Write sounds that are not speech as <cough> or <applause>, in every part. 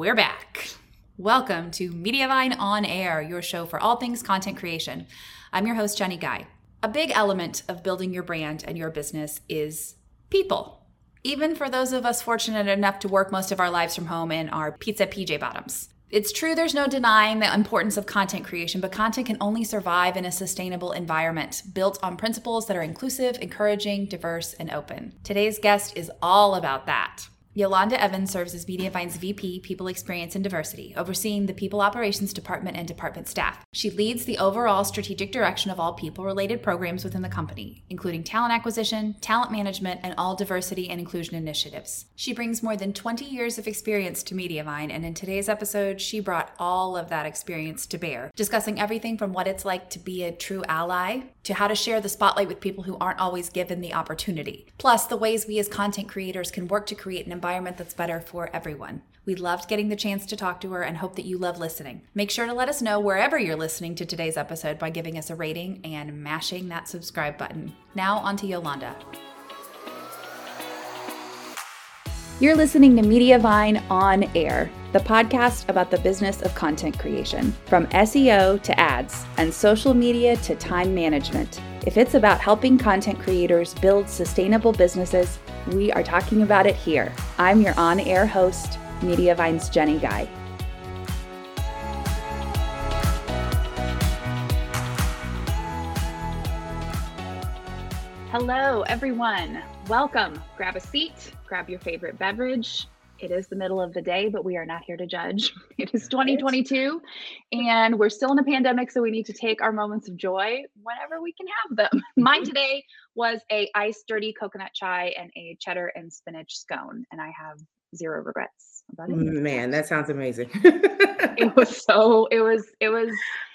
We're back. Welcome to Mediavine On Air, your show for all things content creation. I'm your host, Jenny Guy. A big element of building your brand and your business is people. Even for those of us fortunate enough to work most of our lives from home in our pizza PJ bottoms. It's true, there's no denying the importance of content creation, but content can only survive in a sustainable environment built on principles that are inclusive, encouraging, diverse, and open. Today's guest is all about that. Yolanda Evans serves as Mediavine's VP, People Experience and Diversity, overseeing the People Operations Department and department staff. She leads the overall strategic direction of all people related programs within the company, including talent acquisition, talent management, and all diversity and inclusion initiatives. She brings more than 20 years of experience to Mediavine, and in today's episode, she brought all of that experience to bear, discussing everything from what it's like to be a true ally to how to share the spotlight with people who aren't always given the opportunity. Plus, the ways we as content creators can work to create an environment that's better for everyone. We loved getting the chance to talk to her and hope that you love listening. Make sure to let us know wherever you're listening to today's episode by giving us a rating and mashing that subscribe button. Now, on to Yolanda. You're listening to Mediavine On Air, the podcast about the business of content creation, from SEO to ads and social media to time management. If it's about helping content creators build sustainable businesses, we are talking about it here. I'm your on air host, Mediavine's Jenny Guy. Hello, everyone. Welcome. Grab a seat, grab your favorite beverage. It is the middle of the day, but we are not here to judge. <laughs> It is 2022 and we're still in a pandemic, so we need to take our moments of joy whenever we can have them. <laughs> Mine mm-hmm. today was a iced dirty coconut chai and a cheddar and spinach scone, and I have zero regrets about it. Man, that sounds amazing. it was <laughs> so it was it was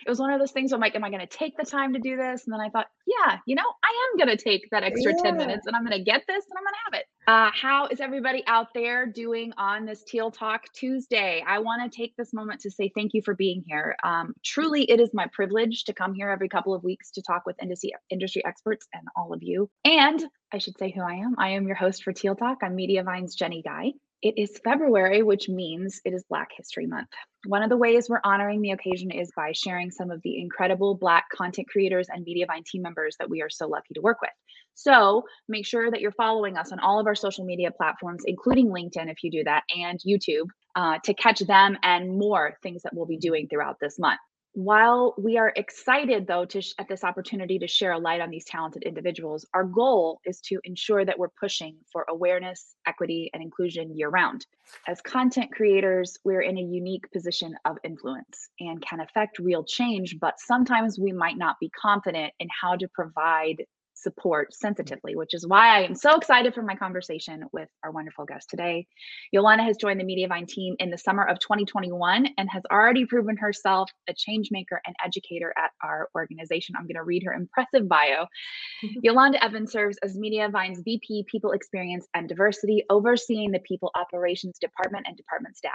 it was one of those things I'm like, am I gonna take the time to do this? And then I thought, yeah, you know, I am gonna take that extra yeah. 10 minutes and I'm gonna get this and I'm gonna have it. Uh, how is everybody out there doing on this Teal Talk Tuesday? I want to take this moment to say thank you for being here. Um, truly, it is my privilege to come here every couple of weeks to talk with industry industry experts and all of you. And I should say who I am. I am your host for Teal Talk. I'm Mediavine's Jenny Guy. It is February, which means it is Black History Month. One of the ways we're honoring the occasion is by sharing some of the incredible Black content creators and Mediavine team members that we are so lucky to work with. So make sure that you're following us on all of our social media platforms, including LinkedIn, if you do that, and YouTube, uh, to catch them and more things that we'll be doing throughout this month while we are excited though to sh- at this opportunity to share a light on these talented individuals our goal is to ensure that we're pushing for awareness equity and inclusion year round as content creators we're in a unique position of influence and can affect real change but sometimes we might not be confident in how to provide support sensitively, which is why I am so excited for my conversation with our wonderful guest today. Yolanda has joined the Mediavine team in the summer of 2021 and has already proven herself a change maker and educator at our organization. I'm going to read her impressive bio. <laughs> Yolanda Evans serves as Mediavine's VP People Experience and Diversity, overseeing the People Operations Department and department staff.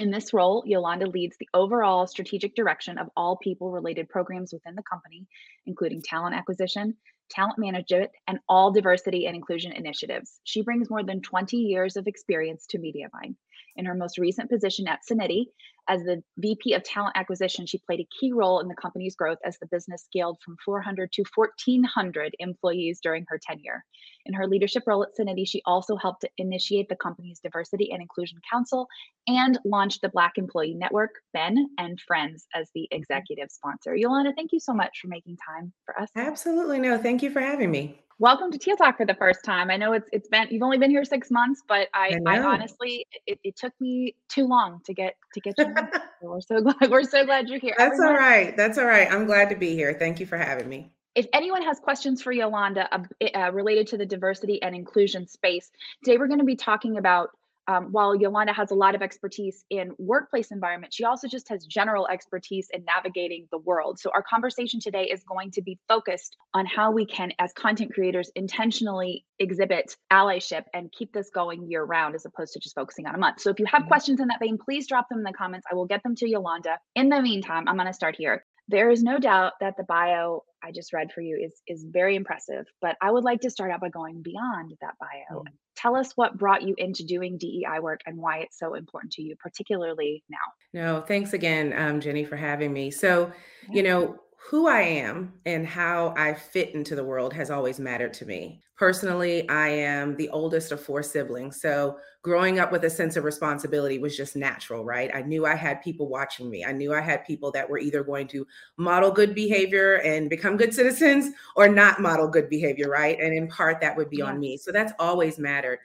In this role, Yolanda leads the overall strategic direction of all people related programs within the company, including talent acquisition, talent management, and all diversity and inclusion initiatives. She brings more than 20 years of experience to Mediavine. In her most recent position at Cinity, as the VP of Talent Acquisition, she played a key role in the company's growth as the business scaled from 400 to 1,400 employees during her tenure. In her leadership role at Cinity, she also helped initiate the company's Diversity and Inclusion Council and launched the Black Employee Network, Ben and Friends, as the executive sponsor. Yolanda, thank you so much for making time for us. Absolutely. No, thank you for having me welcome to Teal Talk for the first time. I know it's it's been you've only been here six months, but I, I, I honestly it, it, took me too long to get to get you. <laughs> we're so glad <laughs> we're so glad you're here. That's Everyone, all right. That's all right. I'm glad to be here. Thank you for having me. If anyone has questions for Yolanda uh, uh, related to the diversity and inclusion space, today we're going to be talking about um, while Yolanda has a lot of expertise in workplace environment, she also just has general expertise in navigating the world. So, our conversation today is going to be focused on how we can, as content creators, intentionally exhibit allyship and keep this going year round as opposed to just focusing on a month. So, if you have mm-hmm. questions in that vein, please drop them in the comments. I will get them to Yolanda. In the meantime, I'm going to start here. There is no doubt that the bio I just read for you is is very impressive, but I would like to start out by going beyond that bio. Tell us what brought you into doing DEI work and why it's so important to you, particularly now. No, thanks again, um, Jenny, for having me. So, you know, who I am and how I fit into the world has always mattered to me. Personally, I am the oldest of four siblings. So, growing up with a sense of responsibility was just natural, right? I knew I had people watching me. I knew I had people that were either going to model good behavior and become good citizens or not model good behavior, right? And in part, that would be yeah. on me. So, that's always mattered.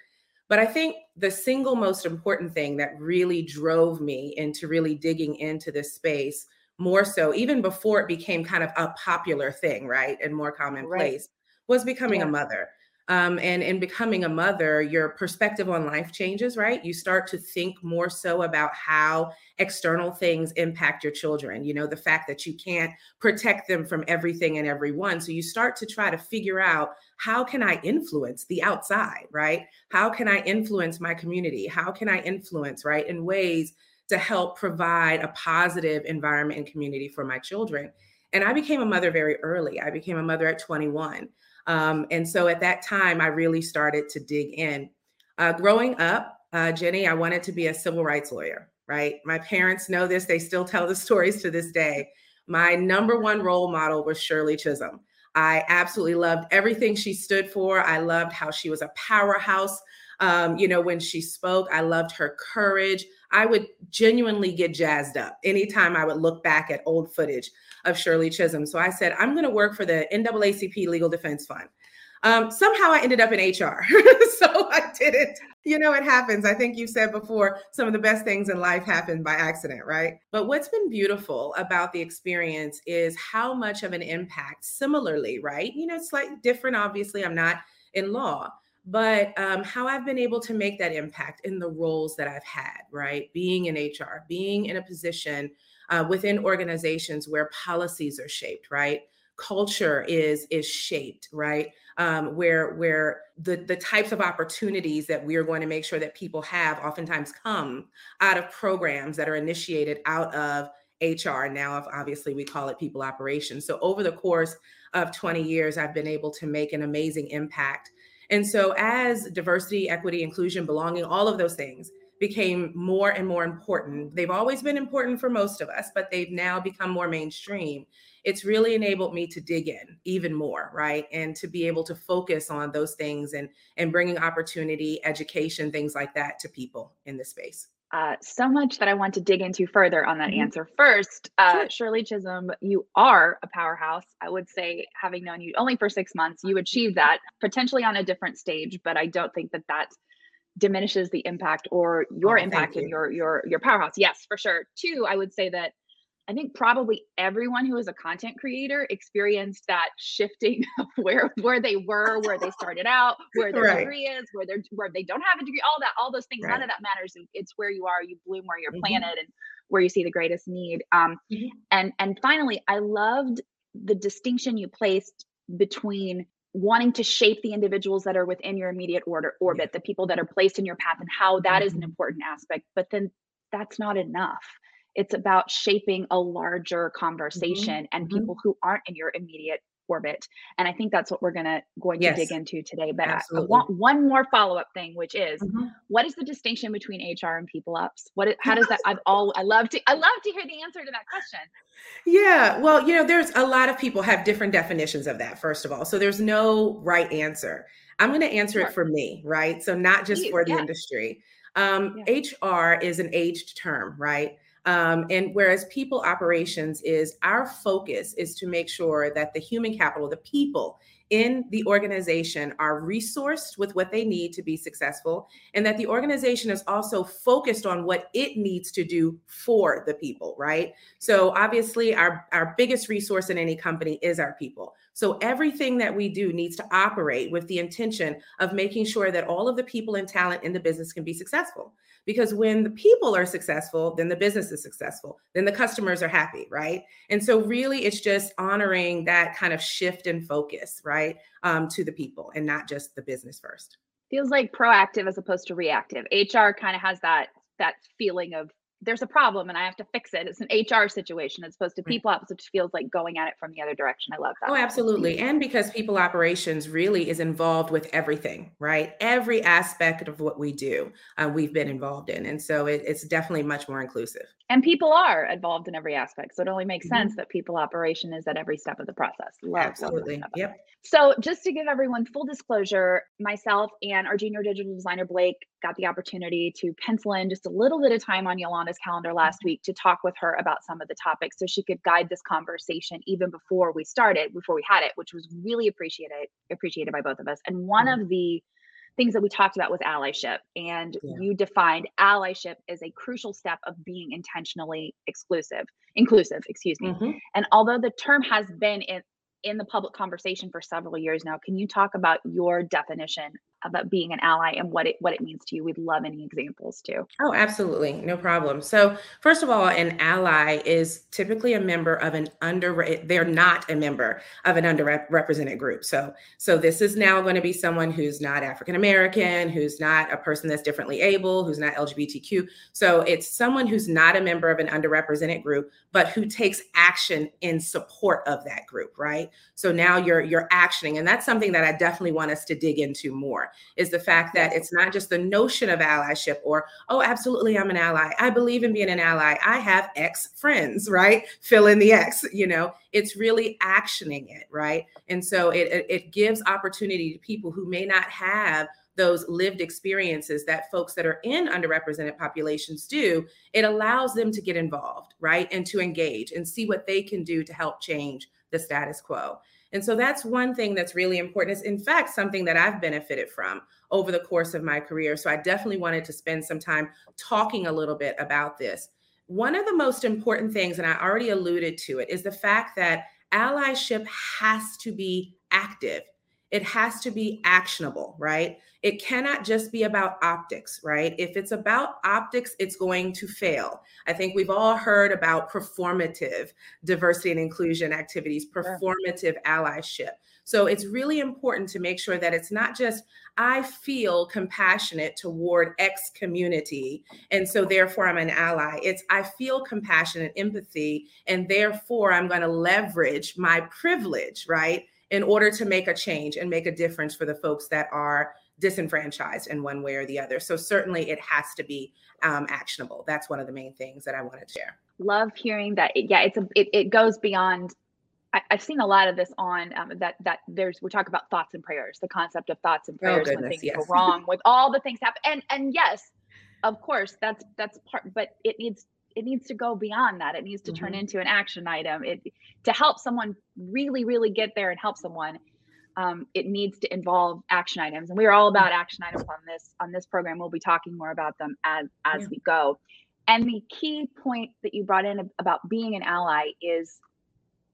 But I think the single most important thing that really drove me into really digging into this space more so even before it became kind of a popular thing, right? And more commonplace right. was becoming yeah. a mother. Um, and in becoming a mother, your perspective on life changes, right? You start to think more so about how external things impact your children. You know, the fact that you can't protect them from everything and everyone. So you start to try to figure out how can I influence the outside, right? How can I influence my community? How can I influence, right, in ways to help provide a positive environment and community for my children. And I became a mother very early. I became a mother at 21. Um, and so at that time, I really started to dig in. Uh, growing up, uh, Jenny, I wanted to be a civil rights lawyer, right? My parents know this, they still tell the <laughs> stories to this day. My number one role model was Shirley Chisholm. I absolutely loved everything she stood for. I loved how she was a powerhouse. Um, you know, when she spoke, I loved her courage. I would genuinely get jazzed up anytime I would look back at old footage of Shirley Chisholm. So I said, I'm going to work for the NAACP Legal Defense Fund. Um, somehow I ended up in HR. <laughs> so I did it. You know, it happens. I think you said before, some of the best things in life happen by accident, right? But what's been beautiful about the experience is how much of an impact, similarly, right? You know, it's slightly different. Obviously, I'm not in law, but um, how I've been able to make that impact in the roles that I've had, right? Being in HR, being in a position uh, within organizations where policies are shaped, right? Culture is is shaped, right? Um, where where the the types of opportunities that we are going to make sure that people have oftentimes come out of programs that are initiated out of HR. Now, obviously, we call it people operations. So over the course of 20 years, I've been able to make an amazing impact and so, as diversity, equity, inclusion, belonging, all of those things became more and more important, they've always been important for most of us, but they've now become more mainstream. It's really enabled me to dig in even more, right? And to be able to focus on those things and and bringing opportunity, education, things like that to people in this space uh, so much that I want to dig into further on that mm-hmm. answer. First, uh, sure. Shirley Chisholm, you are a powerhouse. I would say, having known you only for six months, you achieved that potentially on a different stage, but I don't think that that diminishes the impact or your oh, impact and your your your powerhouse. Yes, for sure. Two, I would say that I think probably everyone who is a content creator experienced that shifting <laughs> of where where they were, where they started out, where their right. degree is, where they're where they don't have a degree, all that, all those things. Right. None of that matters. It's where you are, you bloom where you're mm-hmm. planted, and where you see the greatest need. Um, mm-hmm. and and finally, I loved the distinction you placed between wanting to shape the individuals that are within your immediate order orbit, yeah. the people that are placed in your path, and how that mm-hmm. is an mm-hmm. important aspect. But then that's not enough it's about shaping a larger mm-hmm, conversation mm-hmm. and people who aren't in your immediate orbit and i think that's what we're gonna going yes. to dig into today but I, I, want one more follow-up thing which is mm-hmm. what is the distinction between hr and people ops what how does that i've all i love to i love to hear the answer to that question yeah well you know there's a lot of people have different definitions of that first of all so there's no right answer i'm going to answer sure. it for me right so not just Please, for the industry um, yeah. hr is an aged term right um, and whereas people operations is our focus is to make sure that the human capital, the people in the organization are resourced with what they need to be successful, and that the organization is also focused on what it needs to do for the people, right? So obviously, our, our biggest resource in any company is our people. So everything that we do needs to operate with the intention of making sure that all of the people and talent in the business can be successful. Because when the people are successful, then the business is successful, then the customers are happy, right? And so, really, it's just honoring that kind of shift in focus, right, um, to the people and not just the business first. Feels like proactive as opposed to reactive. HR kind of has that that feeling of there's a problem and I have to fix it. It's an HR situation as opposed to people ops, which feels like going at it from the other direction. I love that. Oh, absolutely. And because people operations really is involved with everything, right? Every aspect of what we do, uh, we've been involved in. And so it, it's definitely much more inclusive. And people are involved in every aspect. So it only makes mm-hmm. sense that people operation is at every step of the process. Love absolutely. Yep. So just to give everyone full disclosure, myself and our junior digital designer, Blake, got the opportunity to pencil in just a little bit of time on Yolanda's calendar last week to talk with her about some of the topics so she could guide this conversation even before we started, before we had it, which was really appreciated appreciated by both of us. And one mm-hmm. of the things that we talked about was allyship and yeah. you defined allyship as a crucial step of being intentionally exclusive inclusive excuse me mm-hmm. and although the term has been in in the public conversation for several years now. Can you talk about your definition about being an ally and what it what it means to you. We'd love any examples too. Oh, absolutely. No problem. So, first of all, an ally is typically a member of an under they're not a member of an underrepresented group. So, so this is now going to be someone who's not African American, who's not a person that's differently able, who's not LGBTQ. So, it's someone who's not a member of an underrepresented group but who takes action in support of that group, right? So now you're you're actioning and that's something that I definitely want us to dig into more is the fact that it's not just the notion of allyship or, oh, absolutely, I'm an ally. I believe in being an ally. I have X friends, right? Fill in the X, you know, it's really actioning it, right? And so it, it, it gives opportunity to people who may not have those lived experiences that folks that are in underrepresented populations do, it allows them to get involved, right? And to engage and see what they can do to help change the status quo. And so that's one thing that's really important. It's in fact something that I've benefited from over the course of my career. So I definitely wanted to spend some time talking a little bit about this. One of the most important things, and I already alluded to it, is the fact that allyship has to be active. It has to be actionable, right? It cannot just be about optics, right? If it's about optics, it's going to fail. I think we've all heard about performative diversity and inclusion activities, performative allyship. So it's really important to make sure that it's not just, I feel compassionate toward X community. And so therefore I'm an ally. It's, I feel compassion and empathy. And therefore I'm going to leverage my privilege, right? In order to make a change and make a difference for the folks that are disenfranchised in one way or the other. So certainly it has to be um, actionable. That's one of the main things that I wanted to share. Love hearing that. Yeah, it's a it, it goes beyond. I, have seen a lot of this on um, that that there's we talk about thoughts and prayers, the concept of thoughts and oh, prayers oh, goodness, when things yes. go wrong, with all the things happen. And and yes, of course that's that's part, but it needs it needs to go beyond that. It needs to mm-hmm. turn into an action item. It to help someone really really get there and help someone um, it needs to involve action items and we are all about action items on this on this program we'll be talking more about them as as yeah. we go and the key point that you brought in about being an ally is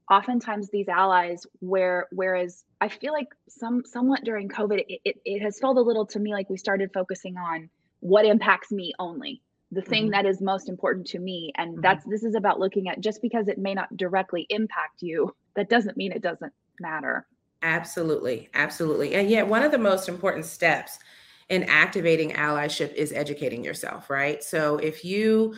oftentimes these allies where whereas i feel like some somewhat during covid it, it, it has felt a little to me like we started focusing on what impacts me only the thing mm-hmm. that is most important to me and mm-hmm. that's this is about looking at just because it may not directly impact you that doesn't mean it doesn't matter Absolutely. Absolutely. And yet, one of the most important steps in activating allyship is educating yourself, right? So if you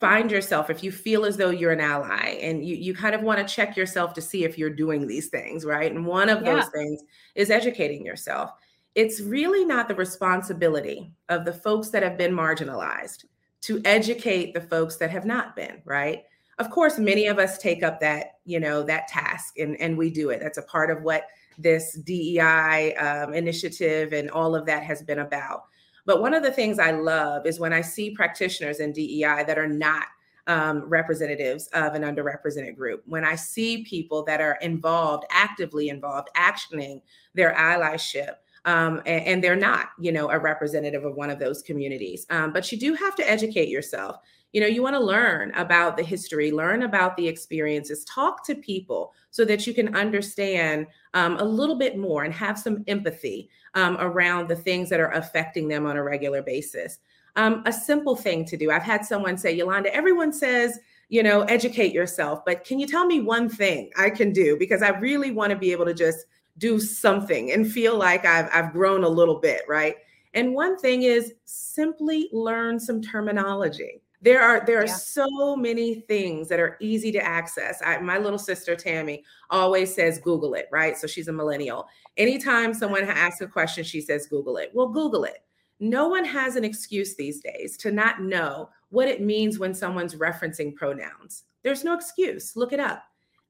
find yourself, if you feel as though you're an ally and you, you kind of want to check yourself to see if you're doing these things, right? And one of yeah. those things is educating yourself. It's really not the responsibility of the folks that have been marginalized to educate the folks that have not been, right? of course many of us take up that you know that task and and we do it. That's a part of what this dei um, initiative and all of that has been about. But one of the things i love is when i see practitioners in dei that are not um, representatives of an underrepresented group. When i see people that are involved actively involved actioning their allyship um, and, and, they're not, you know, a representative of one of those communities. Um, but you do have to educate yourself. You know you want to learn about the history learn about the experiences talk to people so that you can understand um, a little bit more and have some empathy um, around the things that are affecting them on a regular basis. Um, a simple thing to do i've had someone say yolanda everyone says you know educate yourself but can you tell me one thing i can do? Because i really want to be able to just do something and feel like I've, I've grown a little bit right? And one thing is simply learn some terminology. There are there are yeah. so many things that are easy to access. I, my little sister tammy always says google it right? So she's a millennial. Anytime someone asks a question she says google it. Well google it. No one has an excuse these days to not know what it means when someone's referencing pronouns. There's no excuse. Look it up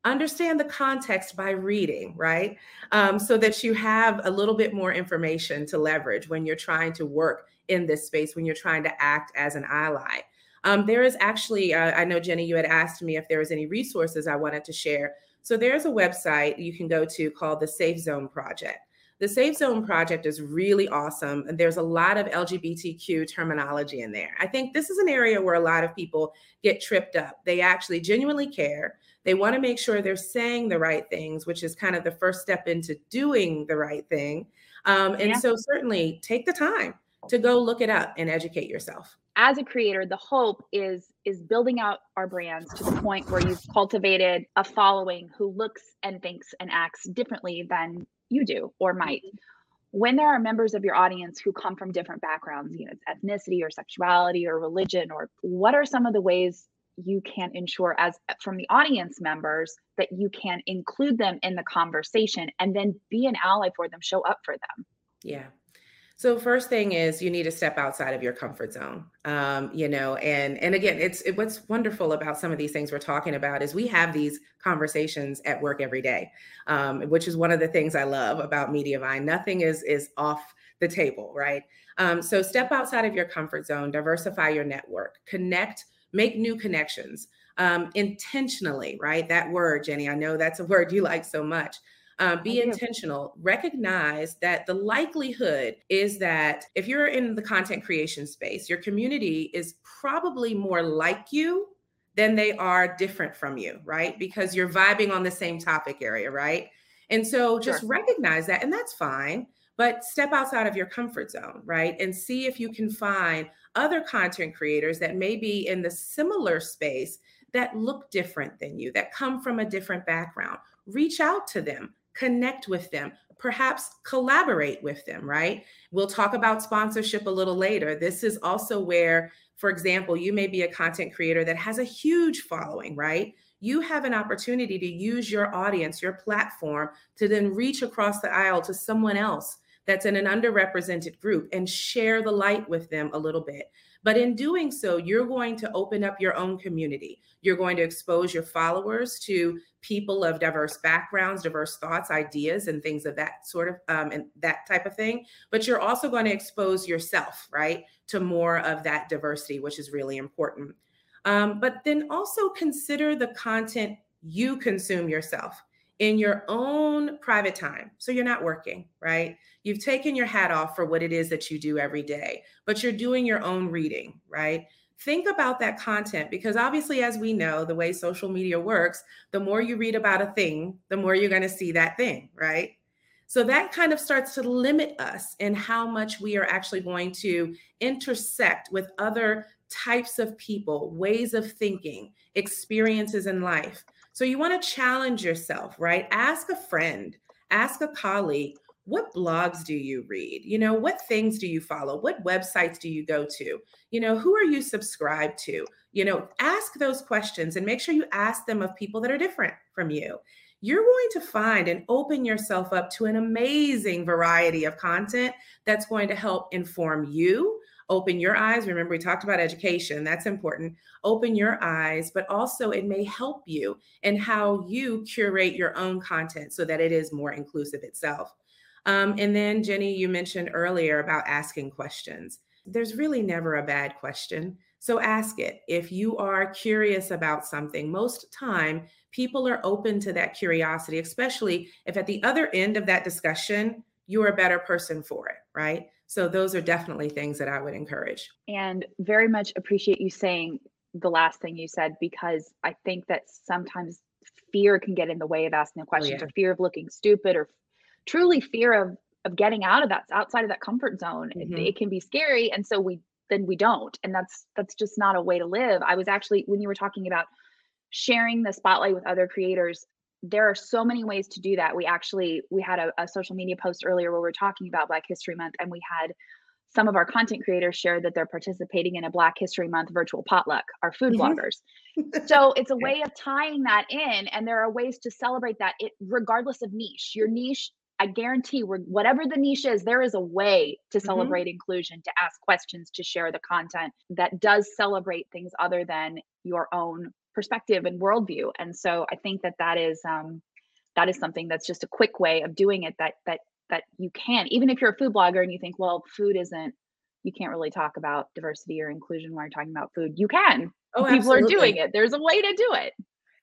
understand the context by reading, right? Um, so that you have a little bit more information to leverage when you're trying to work in this space, when you're trying to act as an ally. Um, there is actually, uh, I know Jenny, you had asked me if there was any resources I wanted to share. So there's a website you can go to called the Safe Zone Project. The Safe Zone Project is really awesome. And there's a lot of LGBTQ terminology in there. I think this is an area where a lot of people get tripped up. They actually genuinely care. They want to make sure they're saying the right things, which is kind of the first step into doing the right thing. Um, and yeah. so, certainly take the time to go look it up and educate yourself. As a creator, the hope is is building out our brands to the point where you've cultivated a following who looks and thinks and acts differently than you do or might. Mm-hmm. When there are members of your audience who come from different backgrounds, you know, it's ethnicity or sexuality or religion, or what are some of the ways you can ensure as from the audience members that you can include them in the conversation and then be an ally for them show up for them. Yeah. So first thing is you need to step outside of your comfort zone um, you know and and again it's it, what's wonderful about some of these things we're talking about is we have these conversations at work every day um, which is one of the things i love about mediavine nothing is is off the table right? Um, so step outside of your comfort zone diversify your network connect make new connections um, intentionally, right? That word, Jenny, I know that's a word you like so much. Um, be intentional. Recognize that the likelihood is that if you're in the content creation space, your community is probably more like you than they are different from you, right? Because you're vibing on the same topic area, right? And so just sure. recognize that, and that's fine. But step outside of your comfort zone, right? And see if you can find other content creators that may be in the similar space that look different than you, that come from a different background. Reach out to them, connect with them, perhaps collaborate with them, right? We'll talk about sponsorship a little later. This is also where, for example, you may be a content creator that has a huge following, right? You have an opportunity to use your audience, your platform, to then reach across the aisle to someone else that's in an underrepresented group and share the light with them a little bit. But in doing so, you're going to open up your own community. You're going to expose your followers to people of diverse backgrounds, diverse thoughts, ideas, and things of that sort of um, and that type of thing. But you're also going to expose yourself, right, to more of that diversity, which is really important. Um, but then also consider the content you consume yourself in your own private time. So you're not working, right? You've taken your hat off for what it is that you do every day, but you're doing your own reading, right? Think about that content because obviously, as we know, the way social media works, the more you read about a thing, the more you're going to see that thing, right? So that kind of starts to limit us in how much we are actually going to intersect with other types of people, ways of thinking, experiences in life. So you want to challenge yourself, right? Ask a friend, ask a colleague, what blogs do you read? You know, what things do you follow? What websites do you go to? You know, who are you subscribed to? You know, ask those questions and make sure you ask them of people that are different from you. You're going to find and open yourself up to an amazing variety of content that's going to help inform you open your eyes. Remember, we talked about education, that's important. Open your eyes, but also it may help you in how you curate your own content so that it is more inclusive itself. Um, and then, Jenny, you mentioned earlier about asking questions. There's really never a bad question. So ask it. If you are curious about something, most time people are open to that curiosity, especially if at the other end of that discussion, you're a better person for it, right? So those are definitely things that I would encourage. And very much appreciate you saying the last thing you said because I think that sometimes fear can get in the way of asking the questions oh, yeah. or fear of looking stupid or truly fear of of getting out of that outside of that comfort zone. Mm-hmm. It, it can be scary and so we then we don't and that's that's just not a way to live. I was actually when you were talking about sharing the spotlight with other creators there are so many ways to do that. We actually we had a, a, social media post earlier where we are talking about Black History Month, and we had some of our content creators shared that they're participating in a Black History Month virtual potluck, our food mm-hmm. bloggers. <laughs> so it's a way of tying that in, and there are ways to celebrate that it, regardless of niche. Your niche, I guarantee, whatever the niche is, there is a way to mm-hmm. celebrate mm-hmm. inclusion, to ask questions, to share the content that does celebrate things other than your own perspective and worldview. And so I think that that is um, that is something that's just a quick way of doing it that that that you can even if you're a food blogger and you think well food isn't you can't really talk about diversity or inclusion when you're talking about food you can oh, people absolutely. are doing it there's a way to do it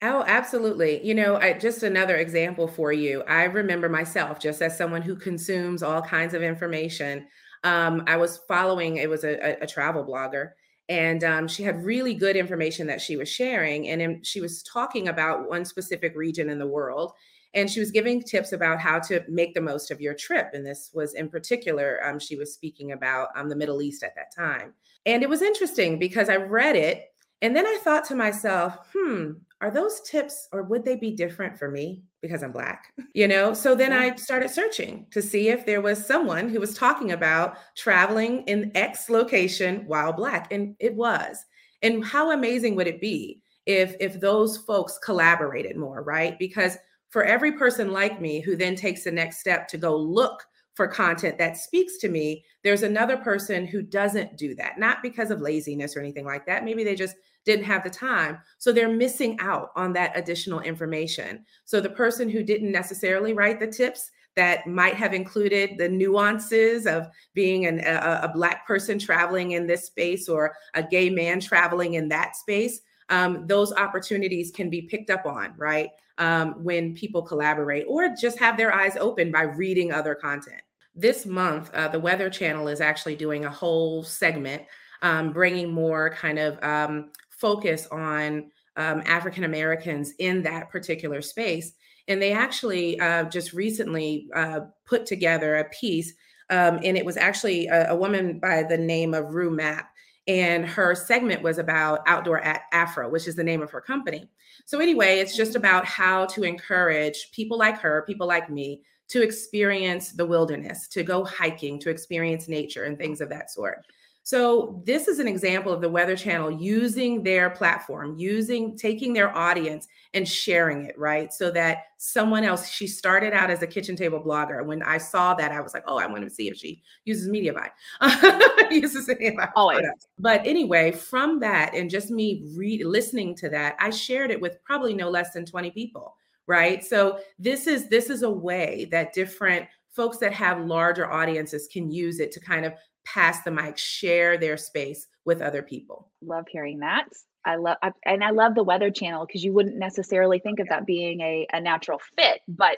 Oh, absolutely. You know, I, just another example for you. I remember myself, just as someone who consumes all kinds of information. Um, I was following, it was a, a, a travel blogger, and um, she had really good information that she was sharing. And in, she was talking about one specific region in the world. And she was giving tips about how to make the most of your trip. And this was in particular, um, she was speaking about um, the Middle East at that time. And it was interesting because I read it and then I thought to myself, hmm, are those tips or would they be different for me because I'm Black? <laughs> You know, so then I started searching to see if there was someone who was talking about traveling in X location while Black. And it was. And how amazing would it be if if those folks collaborated more, right? Because for every person like me who then takes the next step to go look for content that speaks to me, there's another person who doesn't do that, not because of laziness or anything like that. Maybe they just didn't have the time. So they're missing out on that additional information. So the person who didn't necessarily write the tips that might have included the nuances of being an, a, a, Black person traveling in this space or a gay man traveling in that space, um, those opportunities can be picked up on, right? um, when people collaborate or just have their eyes open by reading other content. This month, uh, the Weather Channel is actually doing a whole segment um, bringing more kind of um, focus on um, African Americans in that particular space. And they actually uh, just recently uh, put together a piece, um, and it was actually a, a, woman by the name of Rue Mapp. And her segment was about Outdoor at Afro, which is the name of her company. So, anyway, it's just about how to encourage people like her, people like me, to experience the wilderness, to go hiking, to experience nature and things of that sort. So this is an example of the Weather Channel using their platform, using taking their audience and sharing it, right? So that someone else, she started out as a kitchen table blogger. When I saw that, I was like, oh, I want to see if she uses Mediavine. <laughs> uses. Always. But anyway, from that and just me re- listening to that, I shared it with probably no less than 20 people, right? So this is this is a way that different folks that have larger audiences can use it to kind of pass the mic, share their space with other people. Love hearing that. I love I, and I love the Weather Channel because you wouldn't necessarily think of that being a, a natural fit, but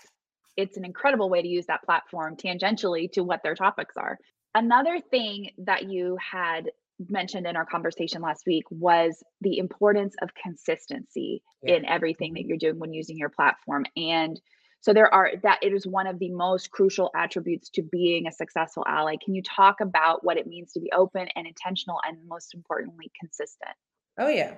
it's an incredible way to use that platform tangentially to what their topics are. Another thing that you had mentioned in our conversation last week was the importance of consistency yeah. in everything that you're doing when using your platform. And so there are that it is one of the most crucial attributes to being a successful ally. Can you talk about what it means to be open and intentional and most importantly consistent? Oh yeah.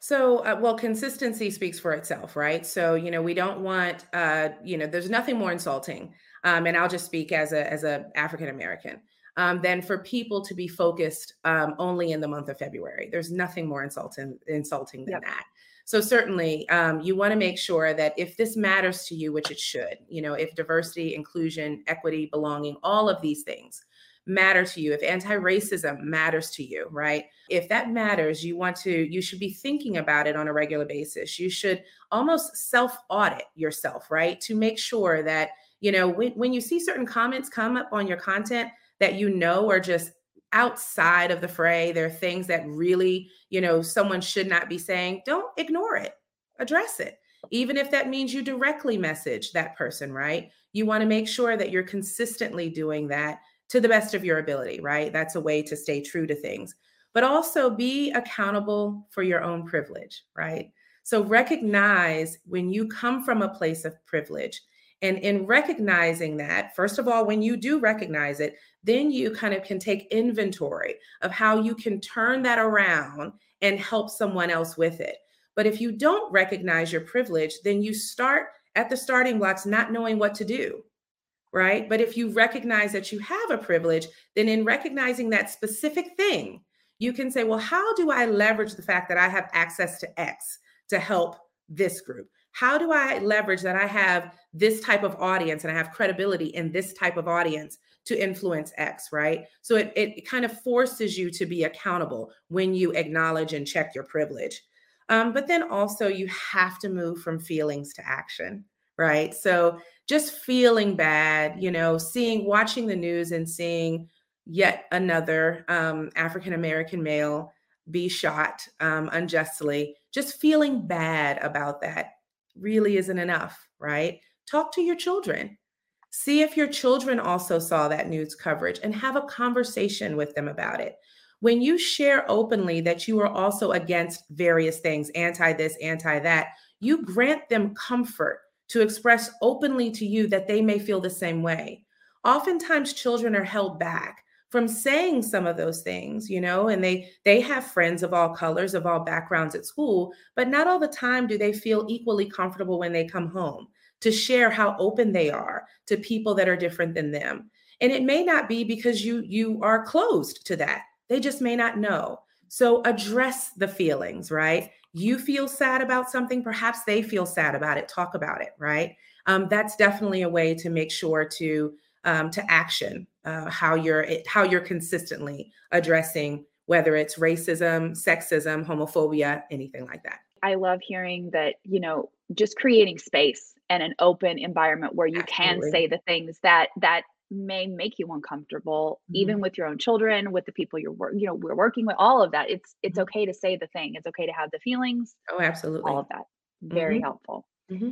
So, uh, well, consistency speaks for itself, right? So, you know, we don't want, uh, you know, there's nothing more insulting, um, and I'll just speak as a as a African American, um, than for people to be focused um, only in the month of February. There's nothing more insulting insulting than yep. that. So certainly, um, you want to make sure that if this matters to you, which it should, you know, if diversity, inclusion, equity, belonging, all of these things matter to you, if anti-racism matters to you, right? If that matters, you want to, you should be thinking about it on a regular basis. You should almost self-audit yourself, right? To make sure that, you know, when, when you see certain comments come up on your content that you know are just outside of the fray. There are things that really you know someone should not be saying don't ignore it. Address it. Even if that means you directly message that person right? You want to make sure that you're consistently doing that to the best of your ability right? That's a way to stay true to things. But also be accountable for your own privilege right? So recognize when you come from a place of privilege and in recognizing that, first of all, when you do recognize it, then you kind of can take inventory of how you can turn that around and help someone else with it. But if you don't recognize your privilege, then you start at the starting blocks not knowing what to do. right? But if you recognize that you have a privilege, then in recognizing that specific thing, you can say, well, how do I leverage the fact that I have access to X to help this group? How do I leverage that I have this type of audience and I have credibility in this type of audience to influence X, right? So it, it kind of forces you to be accountable when you acknowledge and check your privilege. Um, but then also, you have to move from feelings to action, right? So just feeling bad, you know, seeing, watching the news and seeing yet another um, African American male be shot um, unjustly, just feeling bad about that really isn't enough, right? Talk to your children. See if your children also saw that news coverage and have a conversation with them about it. When you share openly that you are also against various things, anti this, anti that, you grant them comfort to express openly to you that they may feel the same way. Oftentimes, children are held back from saying some of those things you know and they they have friends of all colors of all backgrounds at school but not all the time do they feel equally comfortable when they come home to share how open they are to people that are different than them. And it may not be because you you are closed to that. They just may not know. So address the feelings right? You feel sad about something perhaps they feel sad about it. Talk about it right? Um, that's definitely a way to make sure to um, to action uh, how you're how you're consistently addressing whether it's racism, sexism, homophobia, anything like that. I love hearing that, you know, just creating space and an open environment where you Absolutely. can say the things that that may make you uncomfortable mm-hmm. even with your own children with the people you're you know we're working with all of that it's it's mm-hmm. okay to say the thing it's okay to have the feelings oh absolutely all of that very mm-hmm. helpful mm-hmm.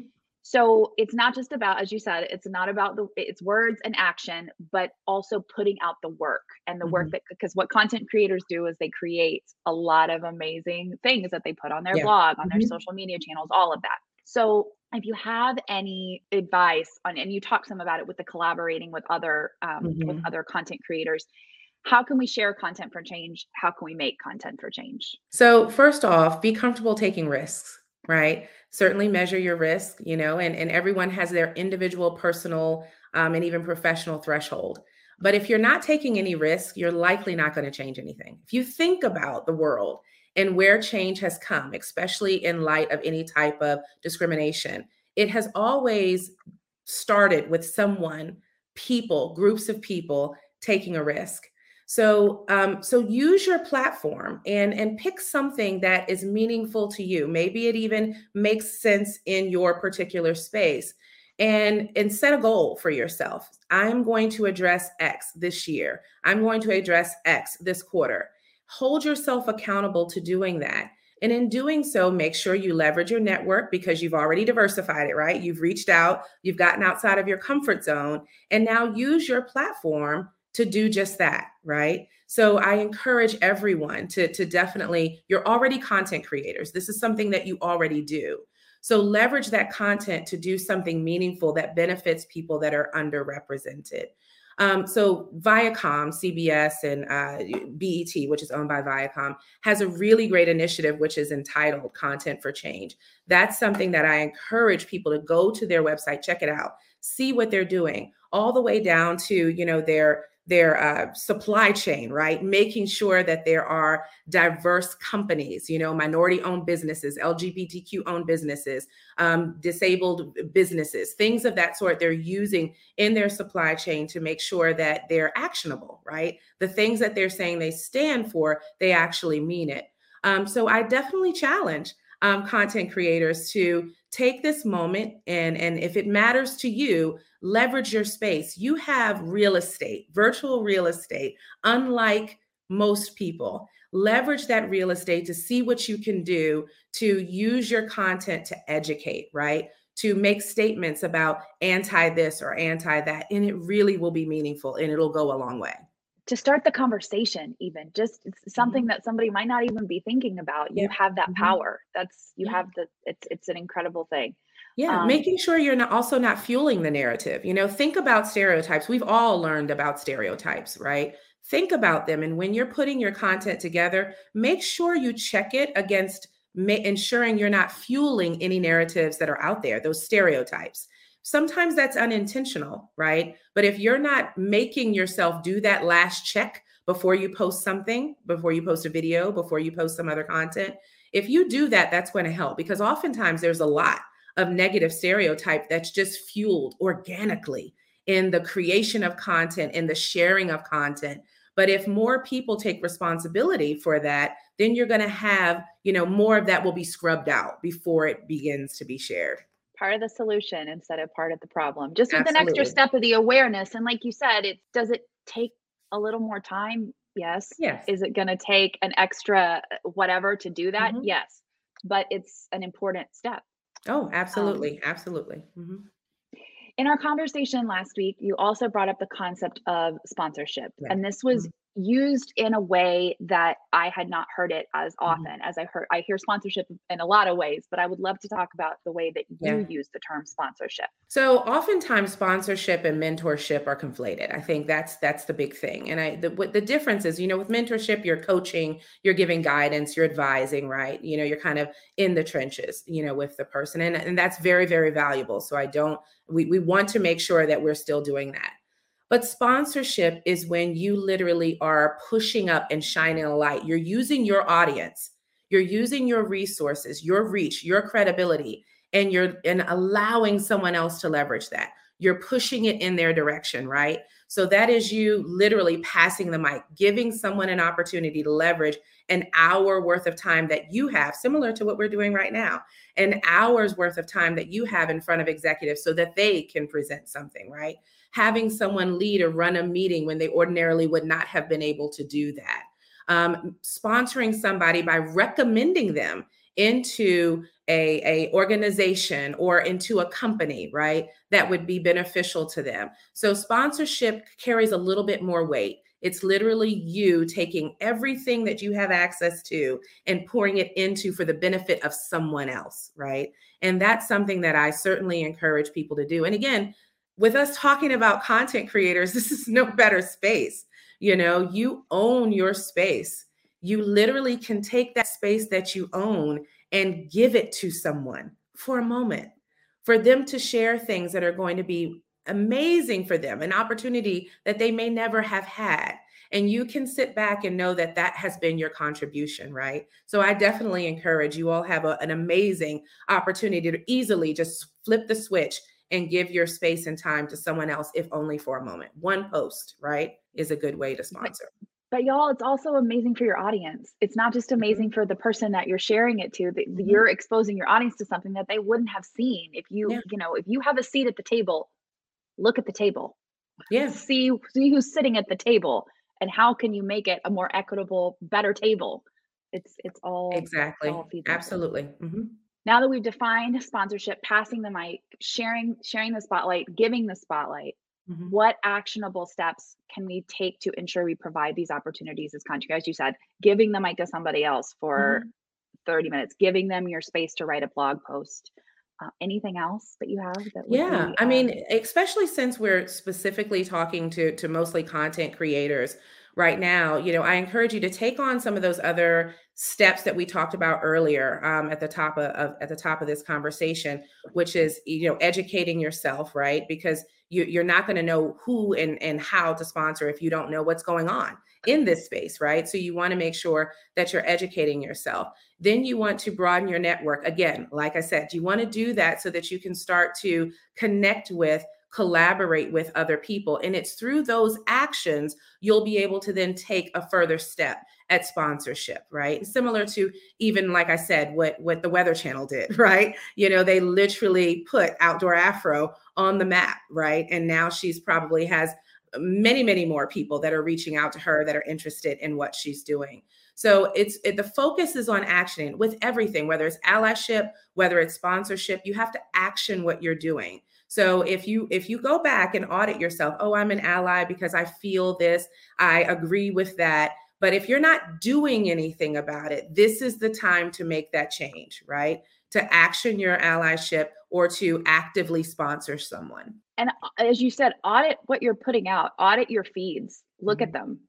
So it's not just about, as you said, it's not about the it's words and action, but also putting out the work and the mm-hmm. work that because what content creators do is they create a lot of amazing things that they put on their yeah. blog, on mm-hmm. their social media channels, all of that. So if you have any advice on, and you talk some about it with the collaborating with other um, mm-hmm. with other content creators, how can we share content for change? How can we make content for change? So first off, be comfortable taking risks right? Certainly measure your risk, you know, and, and everyone has their individual personal um, and even professional threshold. But if you're not taking any risk, you're likely not going to change anything. If you think about the world and where change has come, especially in light of any type of discrimination, it has always started with someone, people, groups of people taking a risk. So, um, so use your platform and and pick something that is meaningful to you. Maybe it even makes sense in your particular space, and and set a goal for yourself. I'm going to address X this year. I'm going to address X this quarter. Hold yourself accountable to doing that. And in doing so, make sure you leverage your network because you've already diversified it, right? You've reached out, you've gotten outside of your comfort zone, and now use your platform to do just that, right? So I encourage everyone to, to definitely, you're already content creators. This is something that you already do. So leverage that content to do something meaningful that benefits people that are underrepresented. Um, so Viacom, CBS, and uh, BET, which is owned by Viacom, has a really great initiative which is entitled Content for Change. That's something that I encourage people to go to their website, check it out, see what they're doing, all the way down to you know their their uh, supply chain, right? Making sure that there are diverse companies, you know, minority owned businesses, LGBTQ owned businesses, um, disabled businesses, things of that sort they're using in their supply chain to make sure that they're actionable, right? The things that they're saying they stand for, they actually mean it. Um, so I definitely challenge um, content creators to take this moment and and if it matters to you leverage your space. You have real estate virtual real estate unlike most people. Leverage that real estate to see what you can do to use your content to educate right? To make statements about anti this or anti that and it really will be meaningful and it'll go a long way to start the conversation even just something mm-hmm. that somebody might not even be thinking about you yeah. have that mm-hmm. power that's you yeah. have the it's it's an incredible thing yeah um, making sure you're not also not fueling the narrative you know think about stereotypes we've all learned about stereotypes right think about them and when you're putting your content together make sure you check it against ma- ensuring you're not fueling any narratives that are out there those stereotypes Sometimes that's unintentional, right? But if you're not making yourself do that last check before you post something, before you post a video, before you post some other content, if you do that, that's going to help because oftentimes there's a lot of negative stereotype that's just fueled organically in the creation of content in the sharing of content but if more people take responsibility for that then you're going to have you know more of that will be scrubbed out before it begins to be shared part of the solution instead of part of the problem just with Absolutely. an extra step of the awareness and like you said it does it take a little more time yes yes is it going to take an extra whatever to do that mm-hmm. yes but it's an important step oh absolutely um, absolutely mm-hmm. In our conversation last week, you also brought up the concept of sponsorship. Right. And this was mm-hmm used in a way that I had not heard it as mm-hmm. often mm-hmm. as I heard I hear sponsorship in a lot of ways, but I would love to talk about the way that you yeah. use the term sponsorship. So oftentimes sponsorship and mentorship are conflated. I think that's that's the big thing. And I the what the difference is, you know, with mentorship, you're coaching, you're giving guidance, you're advising, right? You know, you're kind of in the trenches, you know, with the person. And, and that's very, very valuable. So I don't we we want to make sure that we're still doing that. But sponsorship is when you literally are pushing up and shining a light. You're using your audience, you're using your resources, your reach, your credibility, and you're and allowing someone else to leverage that. You're pushing it in their direction, right? So that is you literally passing the mic, giving someone an opportunity to leverage an hour worth of time that you have, similar to what we're doing right now, an hour's worth of time that you have in front of executives so that they can present something, right? Having someone lead or run a meeting when they ordinarily would not have been able to do that. Um, sponsoring somebody by recommending them into a, a organization or into a company right that would be beneficial to them. So sponsorship carries a little bit more weight. It's literally you taking everything that you have access to and pouring it into for the benefit of someone else right? And that's something that i certainly encourage people to do. And again with us talking about content creators, <laughs> this is no better space. You know, you own your space. You literally can take that space that you own and give it to someone for a moment, for them to share things that are going to be amazing for them, an opportunity that they may never have had. And you can sit back and know that that has been your contribution, right? So I definitely encourage you all have a, an amazing opportunity to easily just flip the switch and give your space and time to someone else, if only for a moment. One post, right, is a good way to sponsor. But, but y'all, it's also amazing for your audience. It's not just mm-hmm. amazing for the person that you're sharing it to, that mm-hmm. you're exposing your audience to something that they wouldn't have seen. If you, yeah. you know, if you have a seat at the table, look at the table. Yeah. See, see who's sitting at the table and how can you make it a more equitable, better table. It's it's all exactly all absolutely. Mm-hmm now that we've defined sponsorship passing the mic sharing sharing the spotlight giving the spotlight mm-hmm. what actionable steps can we take to ensure we provide these opportunities as country as you said giving the mic to somebody else for mm-hmm. 30 minutes giving them your space to write a blog post uh, anything else that you have that yeah be, i mean especially since we're specifically talking to to mostly content creators right now, you know, I encourage you to take on some of those other steps that we talked about earlier um, at the top of, of, at the top of this conversation, which is you know educating yourself, right? Because you, you're not going to know who and and how to sponsor if you don't know what's going on in this space, right? So you want to make sure that you're educating yourself. Then you want to broaden your network. Again, like I said, you want to do that so that you can start to connect with collaborate with other people. And it's through those actions you'll be able to then take a further step at sponsorship, right? Similar to even like I said, what what the Weather Channel did, <laughs> right? You know, they literally put outdoor Afro on the map, right? And now she's probably has many many more people that are reaching out to her that are interested in what she's doing. So it's it, the focus is on action with everything, whether it's allyship, whether it's sponsorship. You have to action what you're doing. So if you if you go back and audit yourself, oh, I'm an ally because I feel this, I agree with that. But if you're not doing anything about it, this is the time to make that change, right? To action your allyship or to actively sponsor someone. And uh, as you said, audit what you're putting out, audit your feeds, look mm-hmm. at them.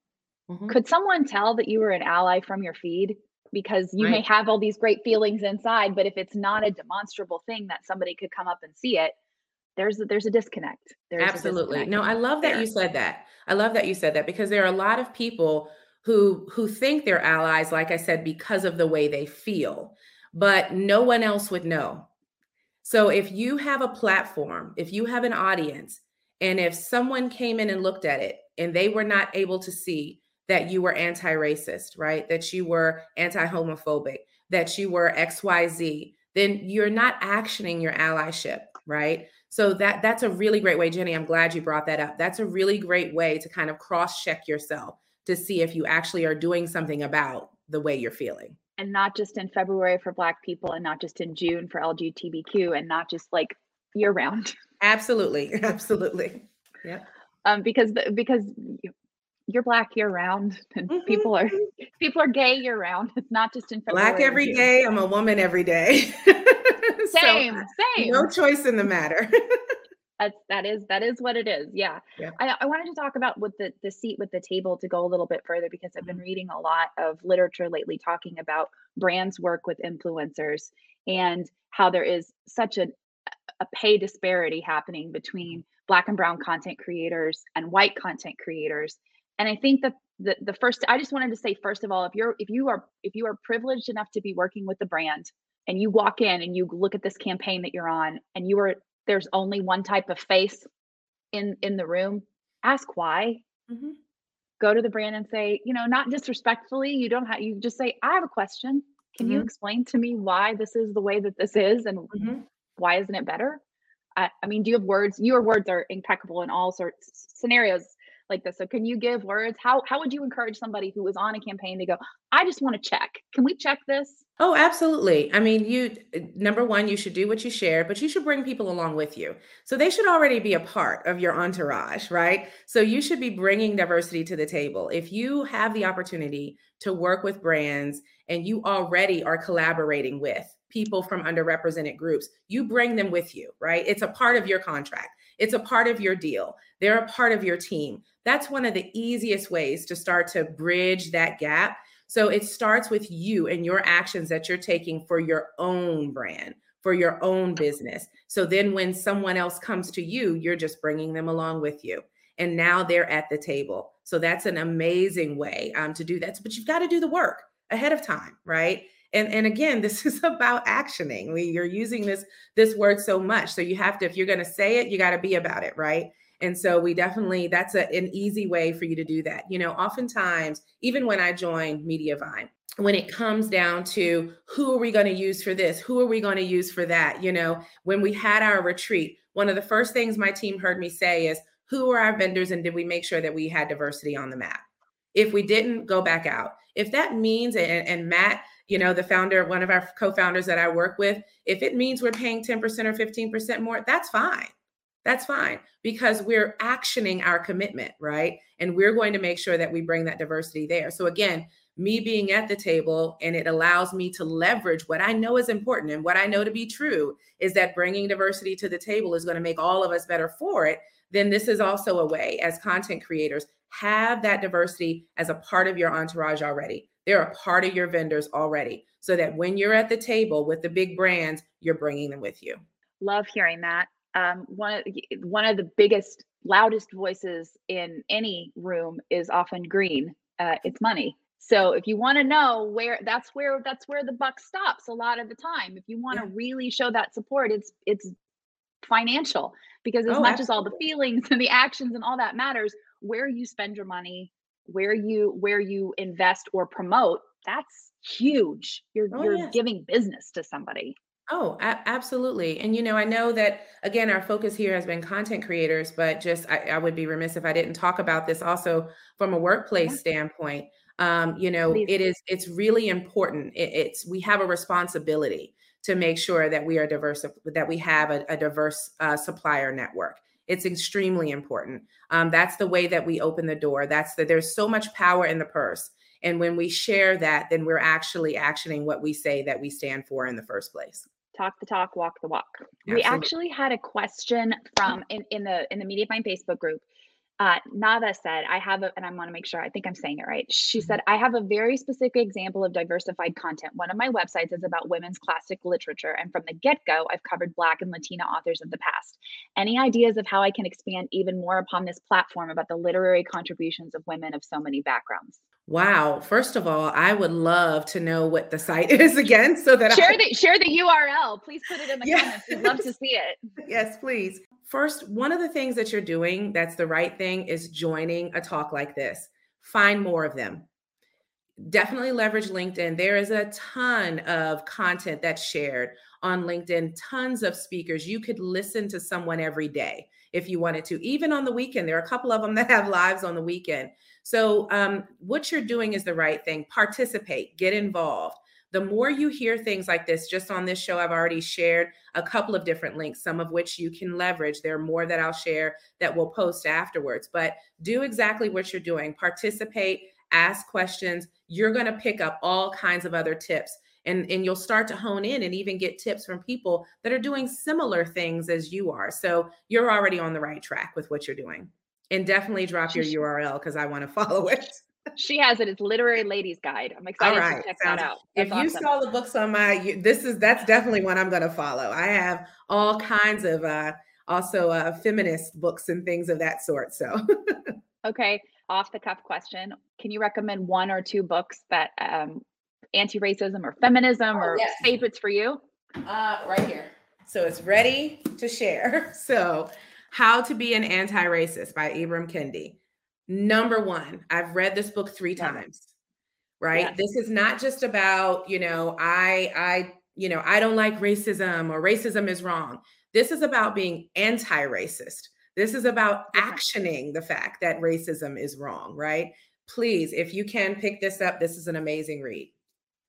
Mm-hmm. Could someone tell that you were an ally from your feed? Because you right. may have all these great feelings inside, but if it's not a demonstrable thing that somebody could come up and see it, there's a, there's a disconnect. There's Absolutely. A disconnect no, I love that there. you said that. I love that you said that because there are a lot of people who who think they're allies like I said because of the way they feel, but no one else would know. So if you have a platform, if you have an audience, and if someone came in and looked at it and they were not able to see that you were anti-racist, right? That you were anti-homophobic, that you were XYZ, then you're not actioning your allyship, right? So that that's a really great way, Jenny. I'm glad you brought that up. That's a really great way to kind of cross-check yourself to see if you actually are doing something about the way you're feeling. And not just in February for Black people, and not just in June for LGBTQ, and not just like year round. <laughs> Absolutely, <laughs> absolutely. Yeah. Um, because because you're black year round and mm-hmm. people are people are gay year round <laughs> it's not just in February black every day i'm a woman every day same so, same no choice in the matter <laughs> that's that is that is what it is yeah, yeah. I, I wanted to talk about with the the seat with the table to go a little bit further because i've been mm-hmm. reading a lot of literature lately talking about brands work with influencers and how there is such a a pay disparity happening between black and brown content creators and white content creators and i think that the, the first i just wanted to say first of all if you're if you are if you are privileged enough to be working with the brand and you walk in and you look at this campaign that you're on and you are there's only one type of face in in the room ask why mm-hmm. go to the brand and say you know not disrespectfully you don't have you just say i have a question can mm-hmm. you explain to me why this is the way that this is and mm-hmm. why isn't it better I, I mean do you have words your words are impeccable in all sorts scenarios like this. So can you give words? How how would you encourage somebody who is on a campaign to go, I just want to check. Can we check this? Oh, absolutely. I mean, you number one, you should do what you share, but you should bring people along with you. So they should already be a part of your entourage, right? So you should be bringing diversity to the table. If you have the opportunity to work with brands and you already are collaborating with people from underrepresented groups, you bring them with you, right? It's a part of your contract. It's a part of your deal. They're a part of your team. That's one of the easiest ways to start to bridge that gap. So it starts with you and your actions that you're taking for your own brand, for your own business. So then when someone else comes to you, you're just bringing them along with you. And now they're at the table. So that's an amazing way um, to do that. But you've got to do the work ahead of time, right? And and again this <laughs> is about actioning. We you're using this this word so much. So you have to if you're going to say it you got to be about it right? And so we definitely that's a, an easy way for you to do that. You know oftentimes even when i joined mediavine when it comes down to who are we going to use for this? Who are we going to use for that? You know when we had our retreat one of the first things my team heard me say is who are our vendors and did we make sure that we had diversity on the map? If we didn't go back out. If that means and, and matt you know, the founder, one of our co-founders that I work with, if it means we're paying 10% or 15% more, that's fine. That's fine because we're actioning our commitment, right? And we're going to make sure that we bring that diversity there. So again, me being at the table and it allows me to leverage what I know is important and what I know to be true is that bringing diversity to the table is going to make all of us better for it. Then this is also a way as content creators have that diversity as a part of your entourage already. They're a part of your vendors already. So that when you're at the table with the big brands, you're bringing them with you. Love hearing that. Um, one of one of the biggest, loudest voices in any room is often green. Uh, it's money. So if you want to know where that's where that's where the buck stops a lot of the time. If you want to yeah. really show that support, it's it's financial because as oh, much absolutely. as all the feelings <laughs> and the actions and all that matters, where you spend your money where you where you invest or promote that's huge you're oh, you're yes. giving business to somebody Oh, a- absolutely. And, you know, I know that, again, our focus here has been content creators, but just I, I would be remiss if I didn't talk about this also from a workplace yeah. standpoint. Um, you know, Please. it is, it's really important. It, it's, we have a responsibility to make sure that we are diverse, that we have a, a diverse uh, supplier network. It's extremely important. Um, that's the way that we open the door. That's the there's so much power in the purse. And when we share that, then we're actually actioning what we say that we stand for in the first place. Talk the talk, walk the walk. Absolutely. We actually had a question from in, in the in the Mediavine Facebook group. Uh, Nava said, I have a, and I want to make sure, I think I'm saying it right. She Mm-hmm. said, I have a very specific example of diversified content. One of my websites is about women's classic literature. And from the get go, I've covered Black and Latina authors of the past. Any ideas of how I can expand even more upon this platform about the literary contributions of women of so many backgrounds? Wow. First of all, I would love to know what the site <laughs> is again so that share I, the share the URL. Please put it in the Yeah. comments. We'd love to see it. <laughs> yes, please. First, one of the things that you're doing that's the right thing is joining a talk like this. Find more of them. Definitely leverage LinkedIn. There is a ton of content that's shared on LinkedIn, tons of speakers. You could listen to someone every day if you wanted to, even on the weekend. There are a couple of them that have lives on the weekend. So, um, what you're doing is the right thing. Participate, get involved. The more you hear things like this, just on this show, I've already shared a couple of different links, some of which you can leverage. There are more that I'll share that we'll post afterwards. But do exactly what you're doing participate, ask questions. You're going to pick up all kinds of other tips. And, and you'll start to hone in and even get tips from people that are doing similar things as you are. So you're already on the right track with what you're doing. And definitely drop your URL because I want to <laughs> follow it. She has it. It's Literary Ladies Guide. I'm excited right, to check sounds- that out. if That's you awesome. saw the books on my you, this is that's definitely one i'm going to follow i have all kinds of uh also uh feminist books and things of that sort so <laughs> Okay, off the cuff question. Can you recommend one or two books that um anti-racism or feminism Oh, or yes. favorites for you? uh right here so it's ready to share <laughs> so how to be an anti-racist by ibram kendi number one i've read this book three times right? Yes. this is not just about you know i i you know i don't like racism or racism is wrong. This is about being anti-racist. This is about actioning the fact that racism is wrong right? Please if you can pick this up this is an amazing read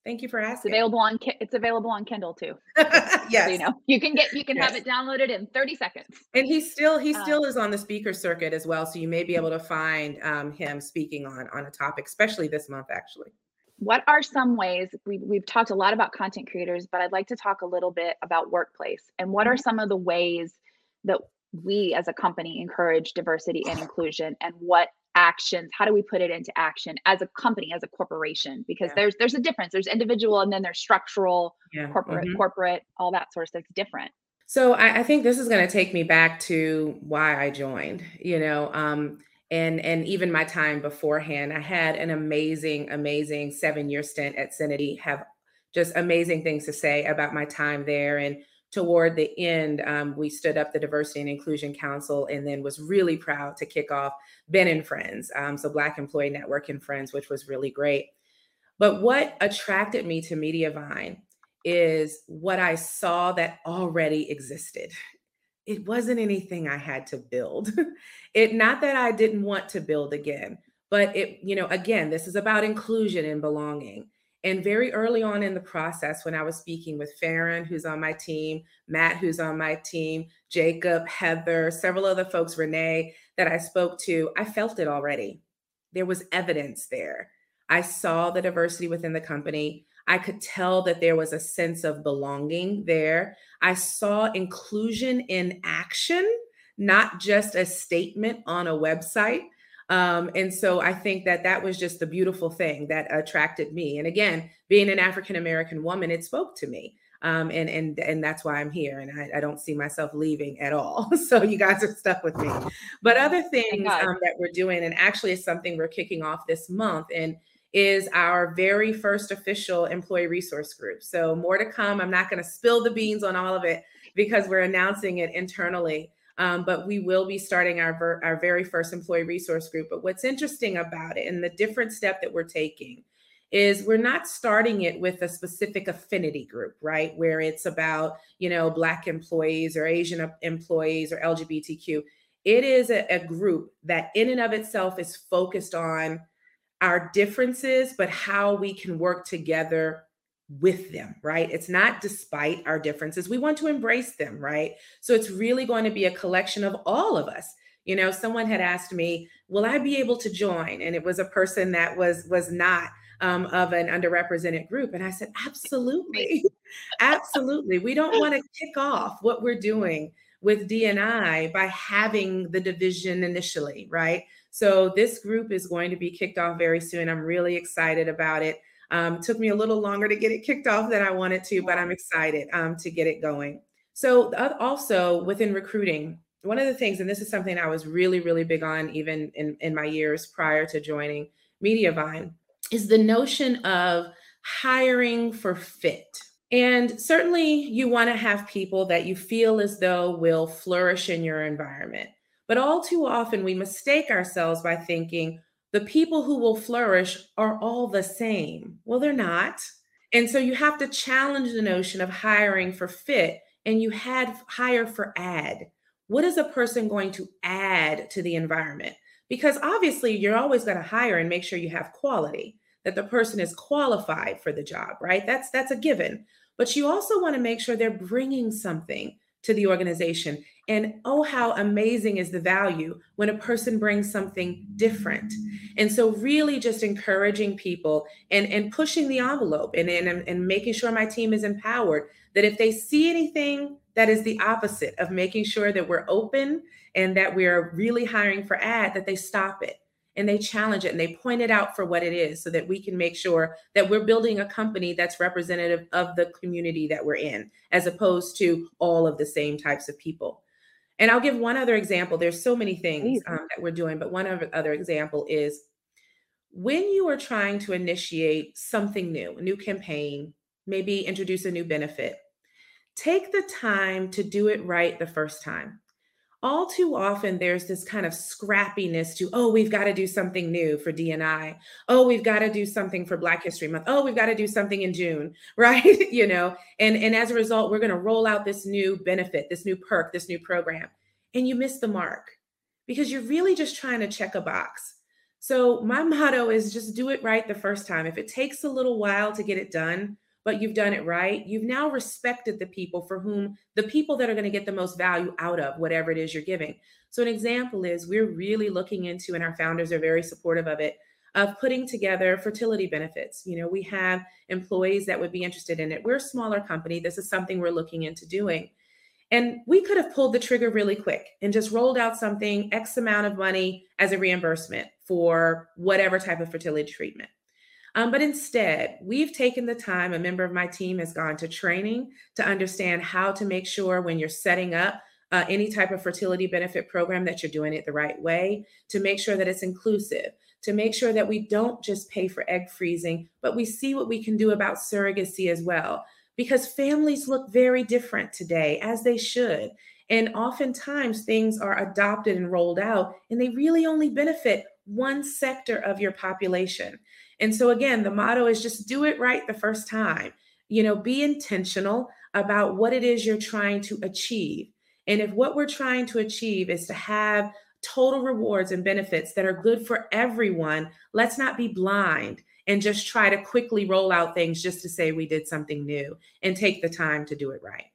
thank you for asking. It's available on it's available on Kindle too. <laughs> yes So you know, you can get you can have it downloaded in 30 seconds. and he still he Uh, still is on the speaker circuit as well so you may be able to find um, him speaking on on a topic especially this month actually What are some ways we we've talked a lot about content creators, but I'd like to talk a little bit about workplace and what are Mm-hmm. some of the ways that we as a company encourage diversity and <sighs> inclusion and what actions how do we put it into action as a company as a corporation because Yeah. there's there's a difference there's individual and then there's structural yeah corporate mhm. corporate all that sort of stuff's different So I, I think this is going to take me back to why I joined, you know, um, and and even my time beforehand. I had an amazing, amazing seven year stint at Cinity. Have just amazing things to say about my time there. And toward the end, um, we stood up the Diversity and Inclusion Council, and then was really proud to kick off Ben and Friends, um, so Black Employee Network and Friends, which was really great. But what attracted me to Mediavine is what I saw that already existed. It wasn't anything I had to build. <laughs> it not that I didn't want to build again, but it, you know, again, this is about inclusion and belonging. And very early on in the process, when I was speaking with Farron, who's on my team, Matt, who's on my team, Jacob, Heather, several other folks, Renee, that I spoke to, I felt it already. There was evidence there. I saw the diversity within the company. I could tell that there was a sense of belonging there. I saw inclusion in action, not just a statement on a website. Um, and so I think that that was just the beautiful thing that attracted me. And again, being an African American woman, it spoke to me. Um, and and and that's why I'm here, and I, I don't see myself leaving at all. <laughs> so you guys are stuck with me. But other things um, that we're doing, and actually it's something we're kicking off this month, and is our very first official employee resource group. So more to come. I'm not going to spill the beans on all of it because we're announcing it internally. Um, but we will be starting our ver- our very first employee resource group. But what's interesting about it, and the different step that we're taking, is we're not starting it with a specific affinity group, right? Where it's about you know Black employees or Asian employees or LGBTQ. It is a, a group that, in and of itself, is focused on our differences, but how we can work together with them, right? It's not despite our differences. We want to embrace them, right? So it's really going to be a collection of all of us. You know, someone had asked me, "Will I be able to join?" And it was a person that was was not um, of an underrepresented group, and I said, "Absolutely, <laughs> absolutely. We don't want to kick off what we're doing with DNI by having the division initially, right? So this group is going to be kicked off very soon. I'm really excited about it. Um, took me a little longer to get it kicked off than I wanted to, but I'm excited um, to get it going. So also within recruiting, one of the things, and this is something I was really, really big on even in, in my years prior to joining Mediavine, is the notion of hiring for fit. And certainly you want to have people that you feel as though will flourish in your environment. But all too often we mistake ourselves by thinking the people who will flourish are all the same. Well, they're not. And so you have to challenge the notion of hiring for fit and you had hire for add. What is a person going to add to the environment? Because obviously you're always going to hire and make sure you have quality, that the person is qualified for the job, right? That's that's a given. But you also want to make sure they're bringing something to the organization. And oh, how amazing is the value when a person brings something different. And so, really, just encouraging people and, and pushing the envelope and, and, and making sure my team is empowered that if they see anything that is the opposite of making sure that we're open and that we're really hiring for ad, that they stop it and they challenge it and they point it out for what it is so that we can make sure that we're building a company that's representative of the community that we're in as opposed to all of the same types of people. And i'll give one other example. There's so many things um, that we're doing but one other example is when you are trying to initiate something new a new campaign maybe introduce a new benefit take the time to do it right the first time all too often there's this kind of scrappiness to oh we've got to do something new for dni oh we've got to do something for black history month. Oh we've got to do something in june <laughs> right? You know? And and as a result we're going to roll out this new benefit this new perk this new program and you miss the mark because you're really just trying to check a box. So my motto is just do it right the first time. If it takes a little while to get it done but you've done it right. You've now respected the people for whom the people that are going to get the most value out of whatever it is you're giving. So, an example is we're really looking into, and our founders are very supportive of it, of putting together fertility benefits. You know, we have employees that would be interested in it. We're a smaller company. This is something we're looking into doing. And we could have pulled the trigger really quick and just rolled out something, X amount of money as a reimbursement for whatever type of fertility treatment. Um, but instead, we've taken the time, a member of my team has gone to training to understand how to make sure when you're setting up uh, any type of fertility benefit program that you're doing it the right way, to make sure that it's inclusive, to make sure that we don't just pay for egg freezing, but we see what we can do about surrogacy as well. Because families look very different today, as they should. And oftentimes things are adopted and rolled out, and they really only benefit one sector of your population. And so, again, the motto is just do it right the first time. You know, be intentional about what it is you're trying to achieve. And if what we're trying to achieve is to have total rewards and benefits that are good for everyone, let's not be blind and just try to quickly roll out things just to say we did something new and take the time to do it right.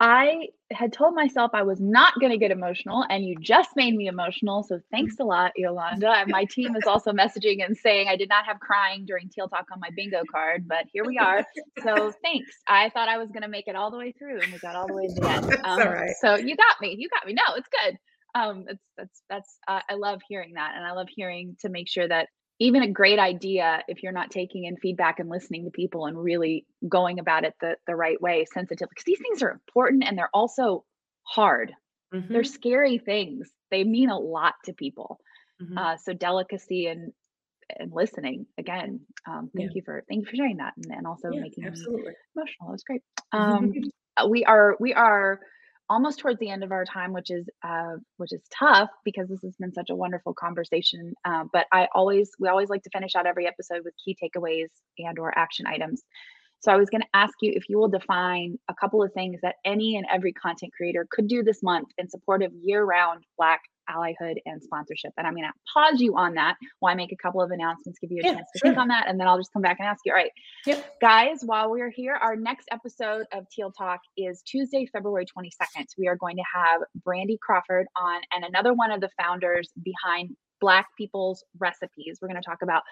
I had told myself I was not going to get emotional, and you just made me emotional. So thanks a lot, Yolanda. And my team is also messaging and saying I did not have crying during Teal Talk on my bingo card, but here we are. So thanks. I thought I was going to make it all the way through, and we got all the way to the end. <laughs> Um, right. So you got me. You got me. No, it's good. Um, it's that's that's uh, I love hearing that, and I love hearing to make sure that even a great idea if you're not taking in feedback and listening to people and really going about it the, the right way sensitive because these things are important and they're also hard mm-hmm. they're scary things they mean a lot to people mm-hmm. uh, so delicacy and and listening again um, thank yeah. you for thank you for sharing that and, and also yeah, making absolutely. emotional that was great <laughs> um, we are we are almost towards the end of our time, which is uh, which is tough because this has been such a wonderful conversation. Uh, but I always we always like to finish out every episode with key takeaways and or action items. So I was going to ask you if you will define a couple of things that any and every content creator could do this month in support of year-round Black allyhood and sponsorship. And I'm going to pause you on that while I make a couple of announcements, give you a yeah, chance to sure. think on that, and then I'll just come back and ask you. All right, yep. guys, while we're here, our next episode of Teal Talk is Tuesday, February 22nd. We are going to have Brandy Crawford on and another one of the founders behind Black People's Recipes. We're going to talk about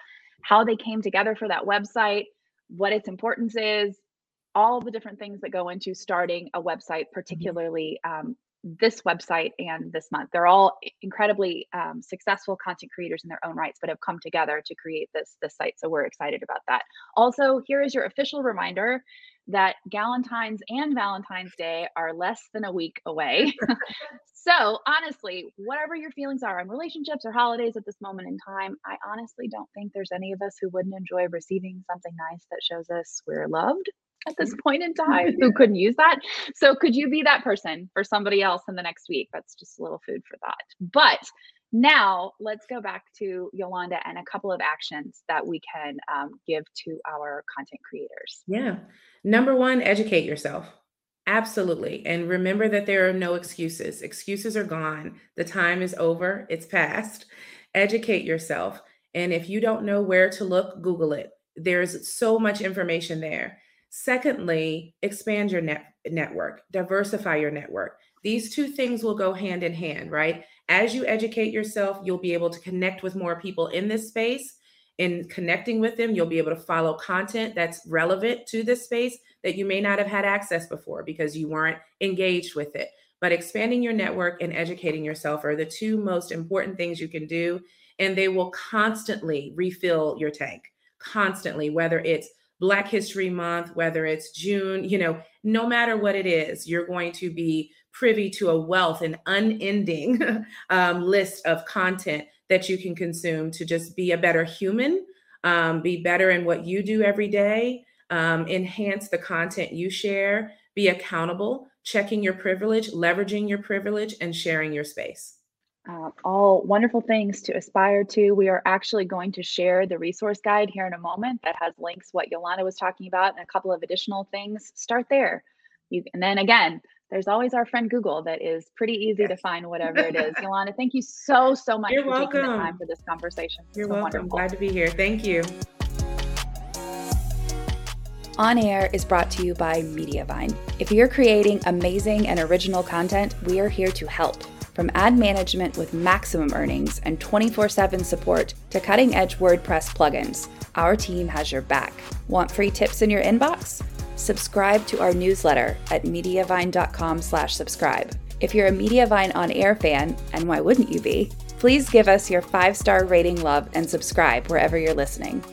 how they came together for that website, what its importance is, all the different things that go into starting a website, mm-hmm. particularly um, this website and this month. They're all incredibly um, successful content creators in their own rights, but have come together to create this this site. So we're excited about that. Also, here is your official reminder that Galentine's and Valentine's Day are less than a week away. <laughs> so honestly, whatever your feelings are on relationships or holidays at this moment in time, I honestly don't think there's any of us who wouldn't enjoy receiving something nice that shows us we're loved at this <laughs> point in time who couldn't use that. So could you be that person for somebody else in the next week? That's just a little food for thought. But now let's go back to Yolanda and a couple of actions that we can um, give to our content creators. Yeah. Number one, educate yourself. Absolutely. And remember that there are no excuses. Excuses are gone. The time is over, it's past. Educate yourself. And if you don't know where to look, Google it. There's so much information there. Secondly, expand your net network, diversify your network. These two things will go hand in hand, right? As you educate yourself, you'll be able to connect with more people in this space. In connecting with them, you'll be able to follow content that's relevant to this space that you may not have had access before because you weren't engaged with it. But expanding your network and educating yourself are the two most important things you can do. And they will constantly refill your tank, constantly, whether it's Black History Month, whether it's June, you know, no matter what it is, you're going to be privy to a wealth, an unending <laughs> um, list of content that you can consume to just be a better human, um, be better in what you do every day, um, enhance the content you share, be accountable, checking your privilege, leveraging your privilege, and sharing your space uh, all wonderful things to aspire to. We are actually going to share the resource guide here in a moment that has links what Yolanda was talking about and a couple of additional things. Start there. You, and then again, there's always our friend Google that is pretty easy yes. to find <laughs> whatever it is. Yolanda, thank you so, so much You're for welcome. taking the time for this conversation. You're so welcome. Wonderful. Glad to be here. Thank you. On Air is brought to you by Mediavine. If you're creating amazing and original content, we are here to help. From ad management with maximum earnings and 24 7 support to cutting edge WordPress plugins, our team has your back. Want free tips in your inbox? Subscribe to our newsletter at mediavine.com slash subscribe. If you're a Mediavine on air fan, and why wouldn't you be? Please give us your five star rating, love, and subscribe wherever you're listening.